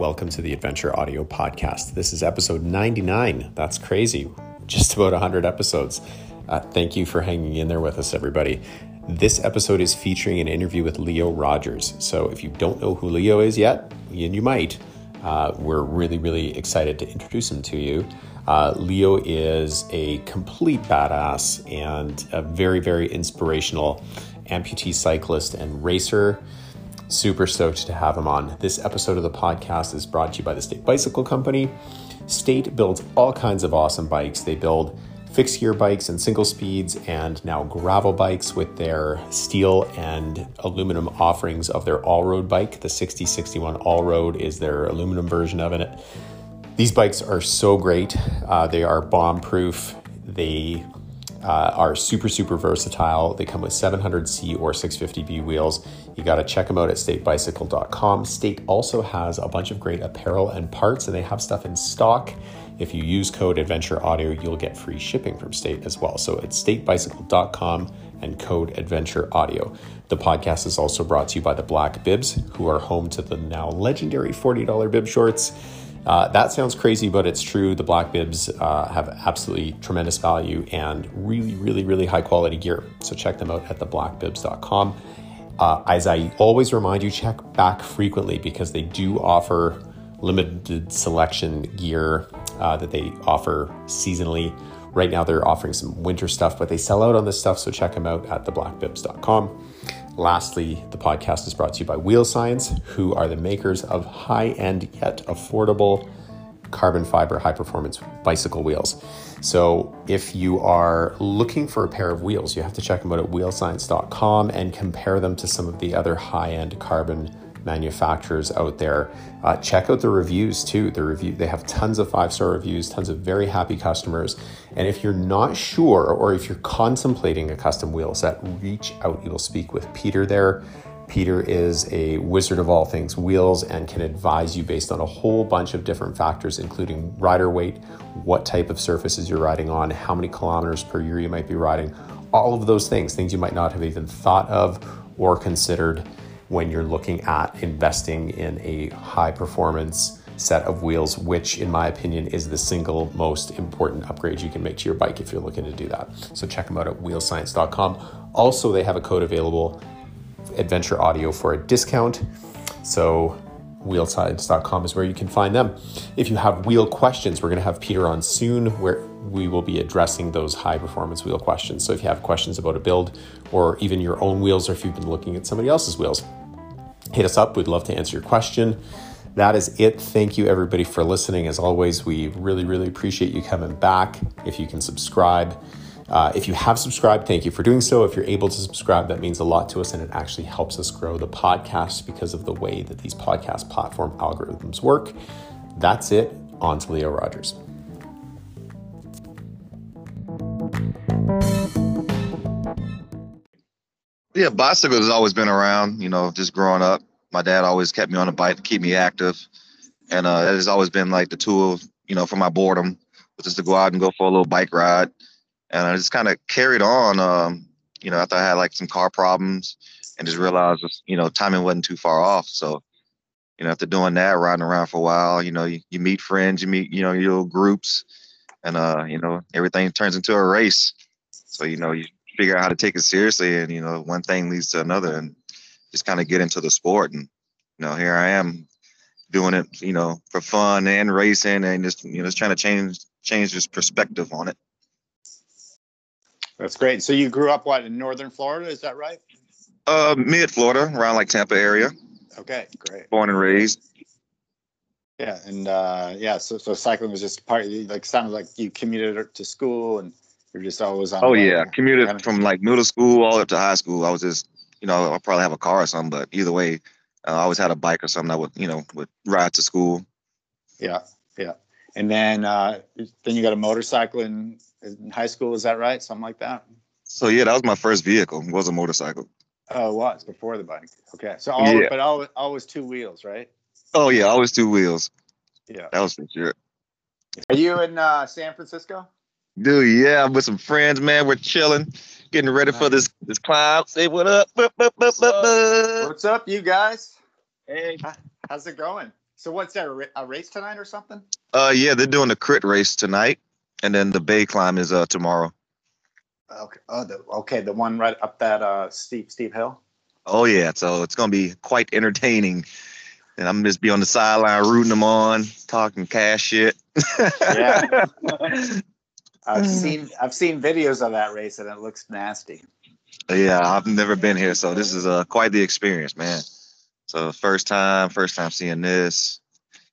Welcome to the Adventure Audio Podcast. This is episode 99. That's crazy. Just about 100 episodes. Uh, thank you for hanging in there with us, everybody. This episode is featuring an interview with Leo Rogers. So if you don't know who Leo is yet, and you might, uh, we're really, really excited to introduce him to you. Uh, Leo is a complete badass and a very, very inspirational amputee cyclist and racer. Super stoked to have him on. This episode of the podcast is brought to you by the State Bicycle Company. State builds all kinds of awesome bikes. They build fixed gear bikes and single speeds, and now gravel bikes with their steel and aluminum offerings of their all road bike. The 6061 All Road is their aluminum version of it. These bikes are so great. Uh, they are bomb proof. They uh, are super, super versatile. They come with 700C or 650B wheels. You got to check them out at statebicycle.com. State also has a bunch of great apparel and parts, and they have stuff in stock. If you use code Adventure Audio, you'll get free shipping from State as well. So it's statebicycle.com and code Adventure Audio. The podcast is also brought to you by the Black Bibs, who are home to the now legendary $40 bib shorts. Uh, that sounds crazy, but it's true. The black bibs uh, have absolutely tremendous value and really, really, really high quality gear. So check them out at theblackbibs.com. Uh, as I always remind you, check back frequently because they do offer limited selection gear uh, that they offer seasonally. Right now, they're offering some winter stuff, but they sell out on this stuff. So check them out at theblackbibs.com. Lastly, the podcast is brought to you by Wheel Science, who are the makers of high end yet affordable carbon fiber high performance bicycle wheels. So, if you are looking for a pair of wheels, you have to check them out at wheelscience.com and compare them to some of the other high end carbon manufacturers out there. Uh, check out the reviews too. The review they have tons of five star reviews, tons of very happy customers. And if you're not sure, or if you're contemplating a custom wheel set, reach out. You'll speak with Peter there. Peter is a wizard of all things wheels and can advise you based on a whole bunch of different factors, including rider weight, what type of surfaces you're riding on, how many kilometers per year you might be riding, all of those things, things you might not have even thought of or considered when you're looking at investing in a high performance set of wheels, which, in my opinion, is the single most important upgrade you can make to your bike if you're looking to do that. So check them out at wheelscience.com. Also, they have a code available, Adventure Audio, for a discount. So wheelscience.com is where you can find them. If you have wheel questions, we're going to have Peter on soon where we will be addressing those high performance wheel questions. So if you have questions about a build or even your own wheels or if you've been looking at somebody else's wheels, hit us up. We'd love to answer your question. That is it. Thank you, everybody, for listening. As always, we really, really appreciate you coming back. If you can subscribe, uh, if you have subscribed, thank you for doing so. If you're able to subscribe, that means a lot to us and it actually helps us grow the podcast because of the way that these podcast platform algorithms work. That's it. On to Leo Rogers. Yeah, bicycles has always been around. You know, just growing up, my dad always kept me on a bike to keep me active, and uh, it has always been like the tool, you know, for my boredom, was just to go out and go for a little bike ride, and I just kind of carried on. Um, you know, after I had like some car problems, and just realized, you know, timing wasn't too far off. So, you know, after doing that, riding around for a while, you know, you, you meet friends, you meet, you know, your little groups, and uh, you know, everything turns into a race. So, you know, you figure out how to take it seriously and you know one thing leads to another and just kind of get into the sport and you know here i am doing it you know for fun and racing and just you know just trying to change change this perspective on it that's great so you grew up what in northern florida is that right uh mid florida around like tampa area okay great born and raised yeah and uh yeah so, so cycling was just part like sounded like you commuted to school and you're just always on. Oh yeah, commuted kind of from like middle school all up to high school. I was just, you know, I probably have a car or something, but either way, uh, I always had a bike or something. I would, you know, would ride to school. Yeah, yeah. And then, uh, then you got a motorcycle in, in high school. Is that right? Something like that. So yeah, that was my first vehicle. Was a motorcycle. Oh, it was before the bike. Okay, so all, yeah. but always, always two wheels, right? Oh yeah, always two wheels. Yeah, that was for sure. Are you in uh, San Francisco? Dude, yeah, I'm with some friends, man. We're chilling, getting ready for this this climb. Say what up? Bup, bup, bup, What's up, you guys? Hey, how's it going? So what's that? a, race tonight or something? Uh, yeah, they're doing a crit race tonight, and then the bay climb is uh tomorrow. Okay. Oh, the, okay. The one right up that uh, steep steep hill. Oh yeah, so it's gonna be quite entertaining. And I'm just be on the sideline rooting them on, talking cash shit. Yeah. I've seen I've seen videos of that race and it looks nasty. Yeah, I've never been here, so this is uh, quite the experience, man. So first time, first time seeing this,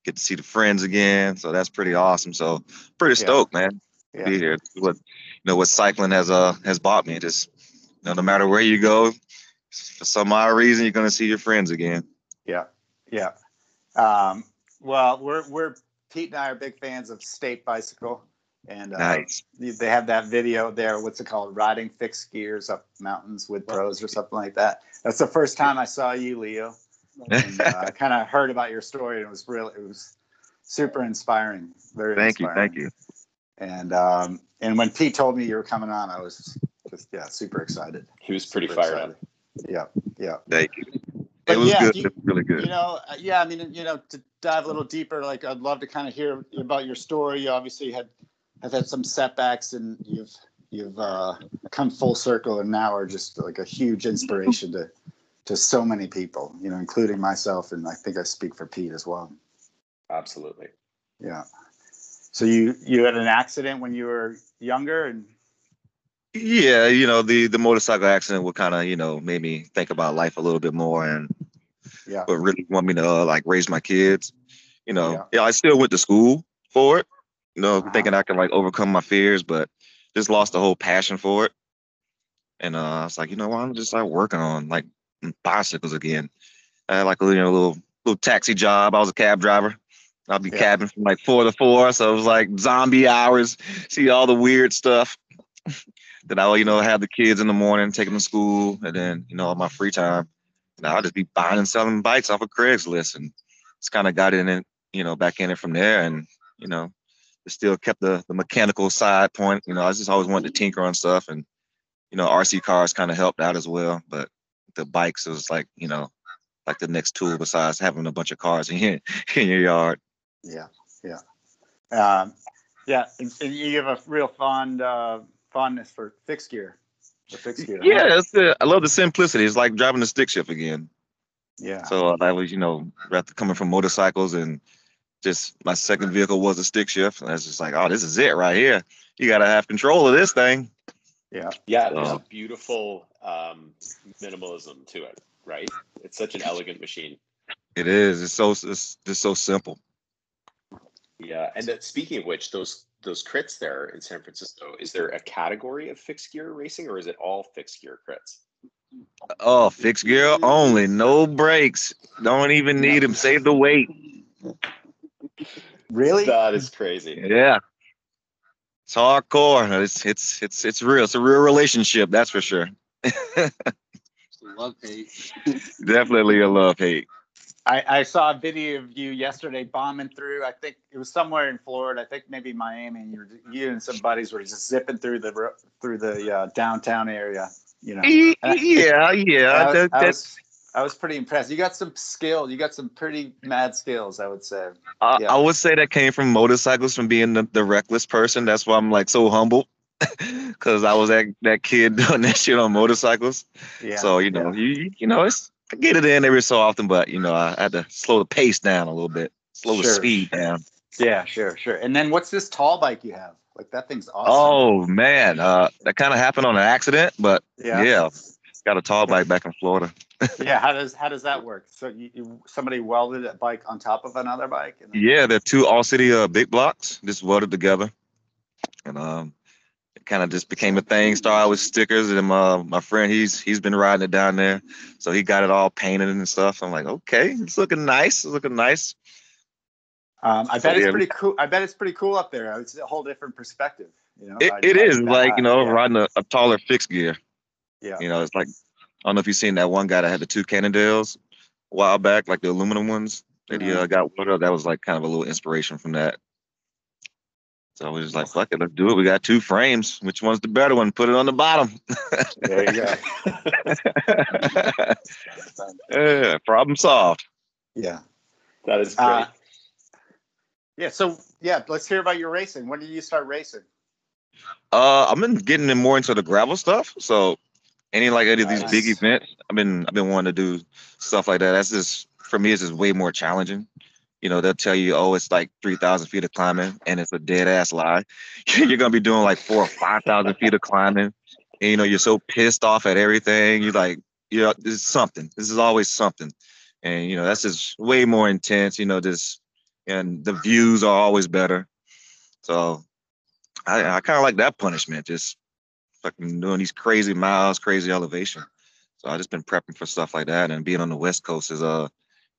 get to see the friends again. So that's pretty awesome. So pretty Yeah. stoked, man, to Yeah. be here. What you know, what cycling has uh has bought me. Just you know, no matter where you go, for some odd reason, you're gonna see your friends again. Yeah. Yeah. Um, well, we're we're Pete and I are big fans of State Bicycle, and uh, Nice. they have that video there. What's it called? Riding fixed gears up mountains with pros or something like that. That's the first time I saw you, Leo. And, uh, I kind of heard about your story, and it was really it was super inspiring. Very thank you, thank you. And um, and when Pete told me you were coming on, I was just yeah super excited. He was pretty Super fired up. Yeah, yeah. Thank you. But It was yeah, good. you- really good. You know, uh, yeah. I mean, you know, to dive a little deeper, like I'd love to kind of hear about your story. You obviously had have had some setbacks, and you've you've uh, come full circle, and now are just like a huge inspiration to to so many people. You know, including myself, and I think I speak for Pete as well. Absolutely. Yeah. So you you had an accident when you were younger, and yeah, you know, the the motorcycle accident would kind of, you know, made me think about life a little bit more and yeah, but really want me to uh, like raise my kids. You know, Yeah. yeah. I still went to school for it. You know, Uh-huh. thinking I could like overcome my fears, but just lost the whole passion for it. And uh, I was like, you know, what? I'm just like working on like bicycles again. I had like a you know, little little taxi job. I was a cab driver. I'd be Yeah. cabbing from like four to four, so it was like zombie hours. See all the weird stuff. then I, you know, have the kids in the morning, take them to school, and then you know, my free time, now I'll just be buying and selling bikes off of Craigslist, and it's kind of got in it, you know, back in it from there, and you know, it still kept the the mechanical side point. You know, I just always wanted to tinker on stuff, and you know, RC cars kind of helped out as well, but the bikes was like, you know, like the next tool besides having a bunch of cars in your in your yard. yeah, yeah, um, yeah. And, and you have a real fond uh, fondness for fixed gear, the fixed gear. Yeah, the, I love the simplicity. It's like driving a stick shift again. yeah. So uh, I was, you know, after coming from motorcycles and just my second vehicle was a stick shift. And I was just like, oh, this is it right here. You got to have control of this thing. Yeah, Yeah, there's Oh. a beautiful um, minimalism to it, right? It's such an elegant machine. It is. It's so it's just so simple. Yeah, and that, speaking of which, those those crits there in San Francisco, is there a category of fixed gear racing, or is it all fixed gear crits? Oh, fixed gear only, no brakes. Don't even need them. Save the weight. really? That is crazy. Yeah. It's hardcore. It's it's it's it's real. It's a real relationship, that's for sure. Love hate. Definitely a love hate. I, I saw a video of you yesterday bombing through. I think it was somewhere in Florida. I think maybe Miami. And you, were, you and some buddies were just zipping through the through the uh, downtown area. You know, Yeah, yeah. I was, that- I, that- was, I was pretty impressed. You got some skill. You got some pretty mad skills. I would say. I, Yeah. I would say that came from motorcycles, from being the, the reckless person. That's why I'm like so humble, because I was that that kid doing that shit on motorcycles. Yeah. so you know, you you know, it's I get it in every so often, but you know, I had to slow the pace down a little bit, slow the speed down. Yeah, sure, sure. And then what's this tall bike you have? Like that thing's awesome. Oh man, uh, that kind of happened on an accident, but yeah. yeah, got a tall bike back in Florida. Yeah. How does how does that work? So you, you somebody welded a bike on top of another bike? Then- Yeah, they're two all city uh, big blocks just welded together, and um, it kind of just became a thing. Started with stickers, and uh, my friend he's he's been riding it down there, so he got it all painted and stuff. I'm like, okay, it's looking nice. It's looking nice. Um, I So, bet it's yeah. pretty cool. I bet it's pretty cool up there. It's a whole different perspective. You know, It, it is like you know Yeah, riding a, a taller fixed gear. Yeah. You know, it's like I don't know if you've seen that one guy that had the two Cannondales a while back, like the aluminum ones that he Mhm. uh, got welded up. That was like kind of a little inspiration from that. So I was just like, fuck it, let's do it. We got two frames. Which one's the better one? Put it on the bottom. There you go. yeah, problem solved. Yeah. That is great. Uh, Yeah. So yeah, let's hear about your racing. When did you start racing? Uh, I've been getting more into the gravel stuff. So any like any of these big events, I've been I've been wanting to do stuff like that. That's just for me. It's just way more challenging. You know, they'll tell you, oh, it's like three thousand feet of climbing, and it's a dead ass lie. you're gonna be doing like four or five thousand feet of climbing, and you know you're so pissed off at everything. You're like, you know, this is something. This is always something, and you know that's just way more intense. You know, just and the views are always better. So I, I kind of like that punishment, just fucking doing these crazy miles, crazy elevation. So I just been prepping for stuff like that, and being on the West Coast is uh,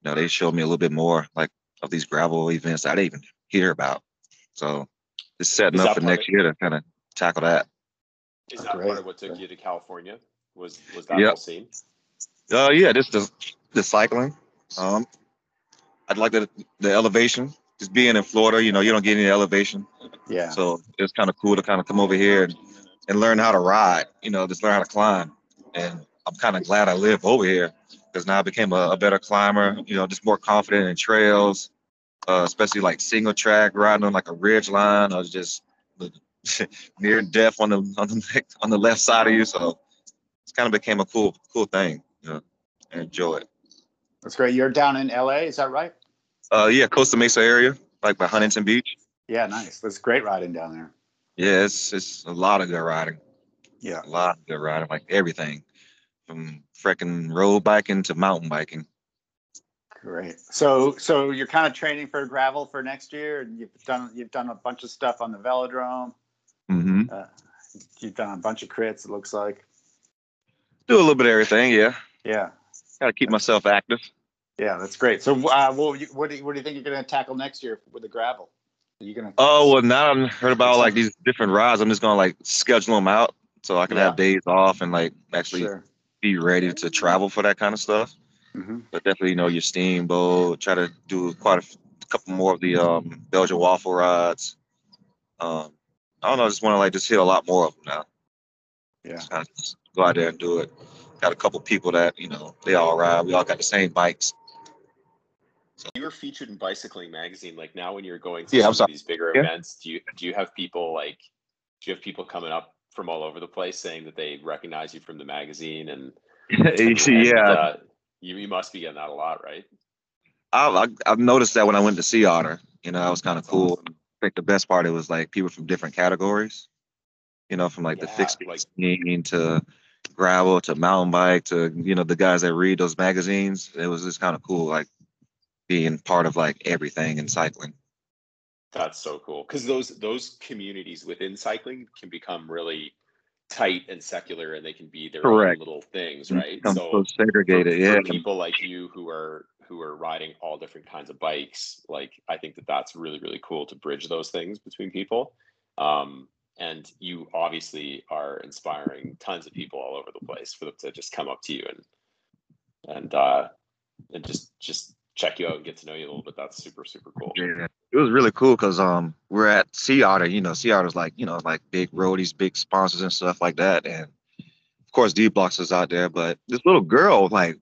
you know, they showed me a little bit more like of these gravel events I didn't even hear about. So just setting Is up for next year to kind of tackle that. Is that Great. part of what took you to California? Was was that Yep. whole scene? Uh, yeah, just the the cycling. Um, I'd like the the elevation. Just being in Florida, you know, you don't get any elevation. Yeah. So it's kind of cool to kind of come over here and, and learn how to ride, you know, just learn how to climb. And I'm kind of glad I live over here because now I became a, a better climber, you know, just more confident in trails, uh, especially like single track riding on like a ridge line. I was just near death on the on the on the left side of you. So it's kind of became a cool cool thing, you know, and enjoy it. That's great. You're down in LA, is that right? Uh, yeah, Costa Mesa area, like by Huntington Beach. Yeah, nice. That's great riding down there. Yeah, it's it's a lot of good riding. Yeah. a lot of good riding, like everything from freaking road biking to mountain biking. Great. So so you're kind of training for gravel for next year and you've done you've done a bunch of stuff on the velodrome. Mm-hmm. Uh, you've done a bunch of crits, it looks like. Do a little bit of everything, yeah. Yeah. Gotta keep myself active. Yeah, that's great. So uh, what, what, do you, what do you think you're going to tackle next year with the gravel? You to? Oh well, now I've heard about like these different rides. I'm just gonna like schedule them out so I can Yeah. have days off and like actually Sure. be ready to travel for that kind of stuff. hmm But definitely, you know, your steamboat. Try to do quite a f- couple more of the um, Belgian waffle rides. Um, I don't know. I just want to like just hit a lot more of them now. Yeah. Just just go out there and do it. Got a couple people that you know they all ride. We all got the same bikes. You were featured in Bicycling Magazine. Like now, when you're going to Yeah, some of these bigger Yeah. events, do you do you have people like do you have people coming up from all over the place saying that they recognize you from the magazine and, yeah, uh, you you must be getting that a lot, right? I, I've noticed that when I went to Sea Otter. You know, that was kind of cool. I think the best part it was like people from different categories. You know, from like the fixed like- scene to gravel to mountain bike to you know the guys that read those magazines. It was just kind of cool, like being part of like everything in cycling. That's so cool because those those communities within cycling can become really tight and secular, and they can be their Correct. own little things, right? So so segregated, for, yeah. for people like you who are who are riding all different kinds of bikes like i think that that's really really cool to bridge those things between people um, and you obviously are inspiring tons of people all over the place for them to just come up to you and and uh and just just check you out and get to know you a little bit that's super super cool Yeah, it was really cool because um we're at Sea Otter. You know, Sea Otter's like you know like big roadies, big sponsors and stuff like that. And of course, D Blocks is out there. But this little girl like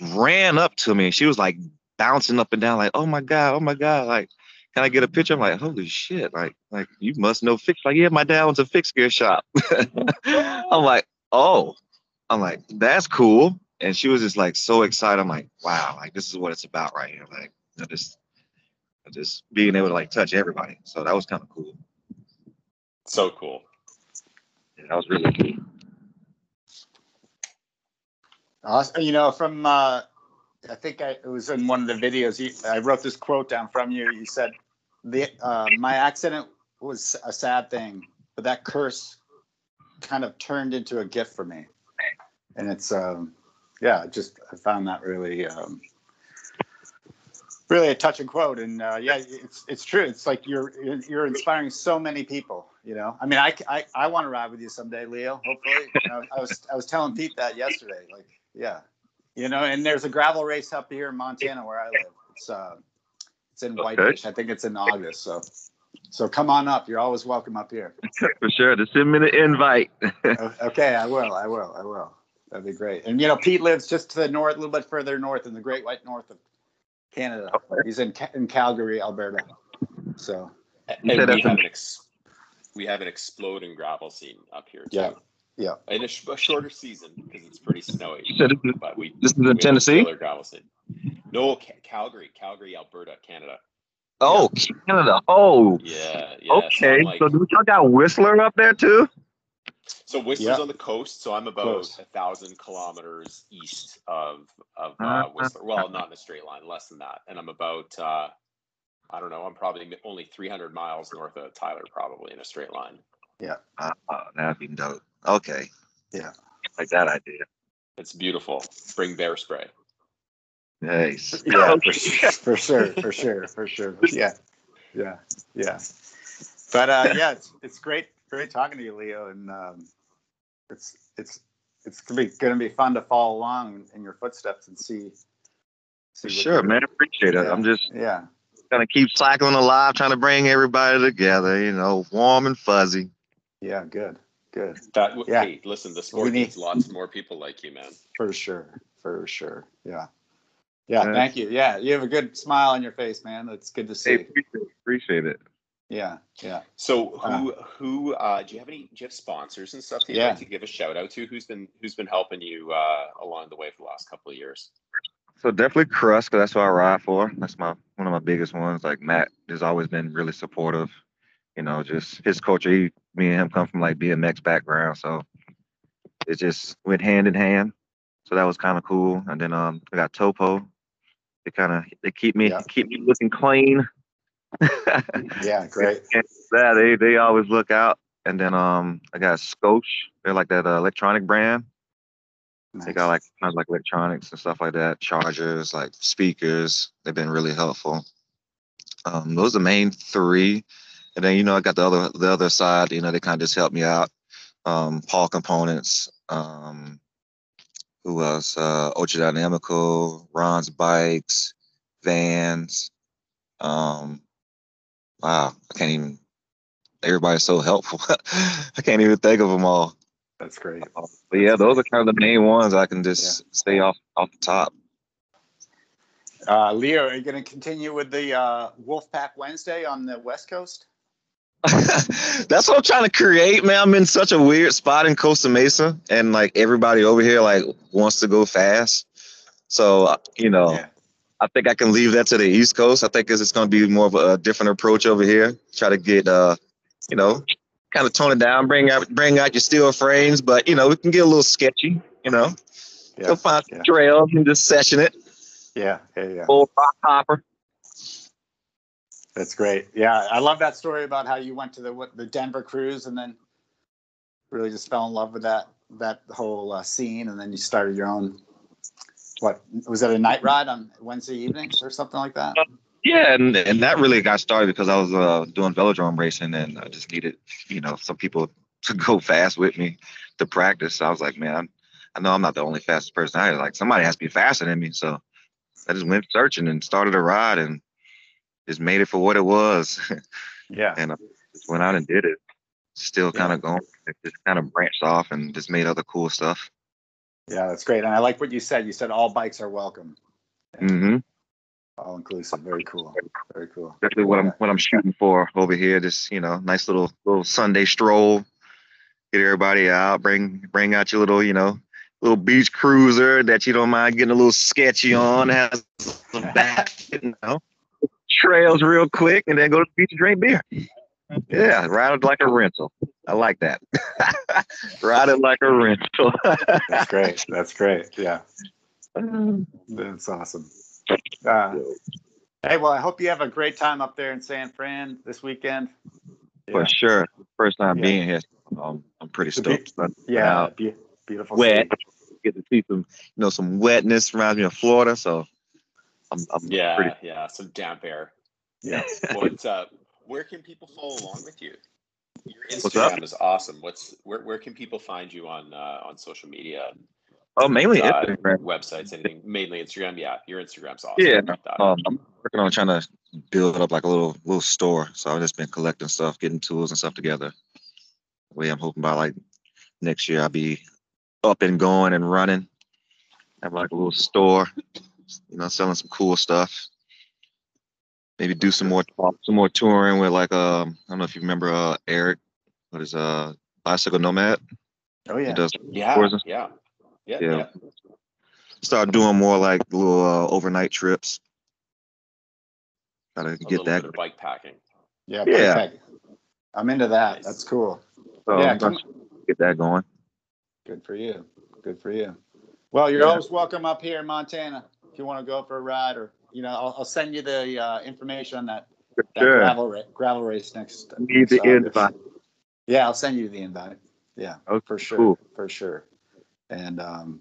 ran up to me. She was like bouncing up and down, like, "Oh my god, oh my god!" Like, can I get a picture? I'm like, "Holy shit!" Like, like you must know fix. Like, yeah, my dad owns a fix gear shop. I'm like, "Oh," I'm like, "That's cool." And she was just like so excited. I'm like, "Wow!" Like this is what it's about right here. Like, you know, just just being able to like touch everybody. So that was kind of cool. so cool Yeah, that was really cool. Awesome. You know, from uh, I think I, it was in one of the videos. You, I wrote this quote down from you. You said, "the uh, My accident was a sad thing, but that curse kind of turned into a gift for me." And it's, um, yeah, just I found that really, um, really a touching quote. And uh, yeah, it's it's true. It's like you're you're inspiring so many people. You know, I mean, I I, I want to ride with you someday, Leo. Hopefully, you know, I was I was telling Pete that yesterday. Like, yeah, you know, and there's a gravel race up here in Montana where I live. It's uh, it's in Okay. Whitefish. I think it's in August. So, so come on up. You're always welcome up here. For sure. Just send me the invite. Okay, I will. I will. I will. That'd be great. And you know, Pete lives just to the north, a little bit further north in the Great White North of Canada. He's in in Calgary, Alberta. So we have an ex- we have an exploding gravel scene up here too. Yeah, yeah. In a, sh- a shorter season because it's pretty snowy. This is, But we this is in Tennessee. gravel scene. No, Ca- Calgary, Calgary, Alberta, Canada. Oh, Canada. Oh, Yeah, yeah. Okay. I'm like, So do y'all got Whistler up there too? So Whistler's Yeah. on the coast, so I'm about Close. a thousand kilometers east of of uh, Uh, Whistler. Well, not in a straight line, less than that. And I'm about uh, I don't know. I'm probably only 300 miles north of Tyler, probably in a straight line. Yeah, uh, that'd be dope. Okay. Yeah. Like that idea. It's beautiful. Bring bear spray. Nice. Yeah, for, for sure, for sure, for sure. Yeah, yeah, yeah. But uh, yeah, it's it's great, great talking to you, Leo, and um, it's it's it's gonna be gonna be fun to follow along in your footsteps and see. see sure, man. Appreciate it. Yeah. I'm just Yeah, gonna keep cycling alive, trying to bring everybody together. You know, warm and fuzzy. yeah, good, good, That w- Yeah. hey, listen, the sport We need- needs lots more people like you, man. for sure, for sure. Yeah, yeah. Yeah. Thank you. Yeah, you have a good smile on your face, man. That's good to see. Hey, appreciate it. Appreciate it. Yeah, yeah. So Uh, who who uh, do you have any do you have sponsors and stuff that you'd Yeah. like to give a shout out to? Who's been who's been helping you uh, along the way for the last couple of years? So definitely Crust, 'cause that's what I ride for. That's my one of my biggest ones. Like Matt has always been really supportive. You know, just his culture. He, me and him come from like BMX background, so it just went hand in hand. So that was kind of cool. And then um, I got Topo. They kind of they keep me Yeah. keep me looking clean. Yeah, great. yeah, they they always look out. And then um, I got Scosche. They're like that uh, electronic brand. They got like kind of like electronics and stuff like that, chargers, like speakers. They've been really helpful. Um, those are the main three. And then you know I got the other the other side. You know they kind of just help me out. Um, Paul Components. Um, who else? Uh, Ultradynamico, Ron's Bikes, Vans. Um, wow, I can't even. Everybody's so helpful. I can't even think of them all. That's great. But yeah, those are kind of the main ones I can just stay off off the top. Uh, Leo, are you going to continue with the uh, Wolfpack Wednesday on the West Coast? That's what I'm trying to create, man. I'm in such a weird spot in Costa Mesa, and like everybody over here like wants to go fast. So uh, you know, Yeah. I think I can leave that to the East Coast. I think it's going to be more of a, different approach over here. Try to get, uh, you know, kind of tone it down, bring out bring out your steel frames, but you know, we can get a little sketchy. You know, Yeah. go find some yeah. trails and just session it. Yeah. Yeah. Yeah. Full rock hopper. That's great. Yeah. I love that story about how you went to the the Denver cruise and then really just fell in love with that that whole uh, scene and then you started your own. What was that a night ride on Wednesday evenings or something like that? Yeah, and and that really got started because I was uh, doing velodrome racing and I just needed, you know, some people to go fast with me to practice. So I was like, man, I know I'm not the only fastest person out here. Like somebody has to be faster than me. So I just went searching and started a ride and just made it for what it was. Yeah. and I just went out and did it. Still Yeah. kind of going. It just kind of branched off and just made other cool stuff. Yeah. That's great. And I like what you said. You said all bikes are welcome, Mm-hmm. all inclusive. Very cool. Very cool. Especially what I'm what I'm shooting for over here. Just you know, nice little little Sunday stroll. Get everybody out. Bring bring out your little you know little beach cruiser that you don't mind getting a little sketchy on. Has some back, you know, trails real quick, and then go to the beach and drink beer. Yeah, ride like a rental. I like that. ride it like a rental. That's great. That's great. Yeah. That's awesome. Uh, hey, well, I hope you have a great time up there in San Fran this weekend. For sure. First time Yeah. being here. Um, I'm pretty The beach- stoked. Yeah, Out. be- beautiful. wet. city. Get to see some, you know, some wetness. Reminds me of Florida, so I'm, I'm Yeah, pretty. yeah, some damp air. Yeah. What? Uh, where can people follow along with you? Your? Instagram is awesome. What's where? Where can people find you on uh, on social media? Oh, mainly uh, Instagram. websites, anything? Mainly Instagram. Yeah, your Instagram's awesome. Yeah, um, I'm working on trying to build up like a little little store. So I've just been collecting stuff, getting tools and stuff together. Way I'm hoping by like next year I'll be up and going and running. Have like a little store, you know, selling some cool stuff. Maybe do some more some more touring with like um I don't know if you remember uh Eric, what is uh bicycle nomad. Oh yeah. He does Yeah, yeah, yeah, Yeah. yeah. start doing more like little uh, overnight trips. Gotta A get that. bit of bike packing. Yeah. Yeah. perfect. I'm into that. Nice. That's cool. So yeah. I'm Come, get that going. good for you. Good for you. Well, you're Yeah. always welcome up here in Montana if you want to go for a ride, or you know, I'll, I'll send you the uh, information on that, that Sure. gravel ra- gravel race next. Need the August. invite. Yeah, I'll send you the invite. Yeah, Oh, for sure, cool. for sure. And um,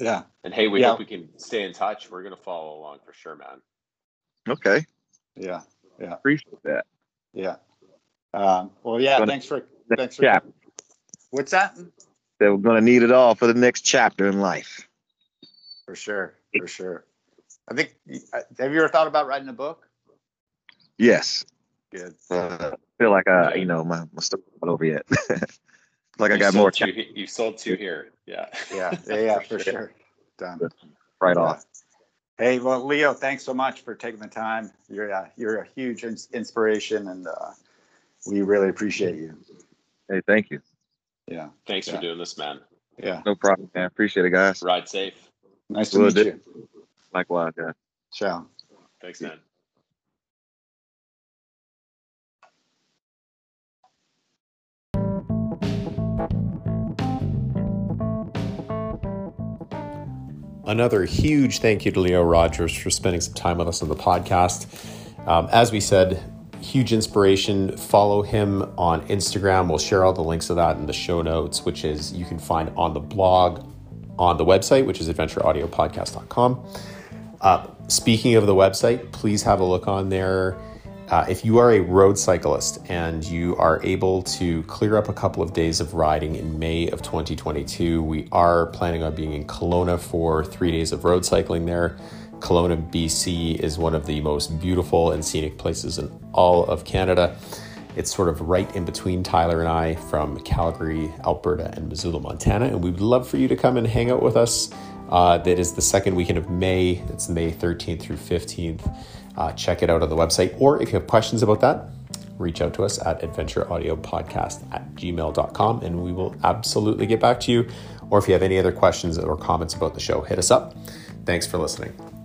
yeah, And hey, we Yeah. hope we can stay in touch. We're gonna follow along for sure, man. Okay, yeah, Yeah. appreciate that. yeah. Um, well, yeah. Gonna- Thanks for thanks for. chapter. What's that? That we're gonna need it all for the next chapter in life. For sure, for sure. I think. uh, Have you ever thought about writing a book? Yes. Good. Uh, feel like I, you know, my my stuff not over yet. like I got more two, you sold two here. Yeah. Yeah, yeah, yeah, for sure. Done. right Yeah. off. Hey, well, Leo, thanks so much for taking the time. You're uh, you're a huge ins- inspiration, and uh, we really appreciate you. Hey, thank you. Yeah, Thanks Yeah. for doing this, man. yeah. No problem, man. Appreciate it, guys. Ride safe. Nice to Will meet do. you. Likewise, guys. Ciao. Thanks, man. Another huge thank you to Leo Rogers for spending some time with us on the podcast. Um, as we said, huge inspiration. Follow him on Instagram. We'll share all the links of that in the show notes, which is you can find on the blog on the website, which is adventureaudiopodcast.com. Uh, speaking of the website, please have a look on there. Uh, if you are a road cyclist and you are able to clear up a couple of days of riding in May of 2022, we are planning on being in Kelowna for three days of road cycling there. Kelowna, BC is one of the most beautiful and scenic places in all of Canada. It's sort of right in between Tyler and I from Calgary, Alberta, and Missoula, Montana. And we would love for you to come and hang out with us. Uh, that is the second weekend of May. It's May 13th through 15th. Uh, check it out on the website. Or if you have questions about that, reach out to us at adventureaudiopodcast at gmail.com and we will absolutely get back to you. Or if you have any other questions or comments about the show, hit us up. Thanks for listening.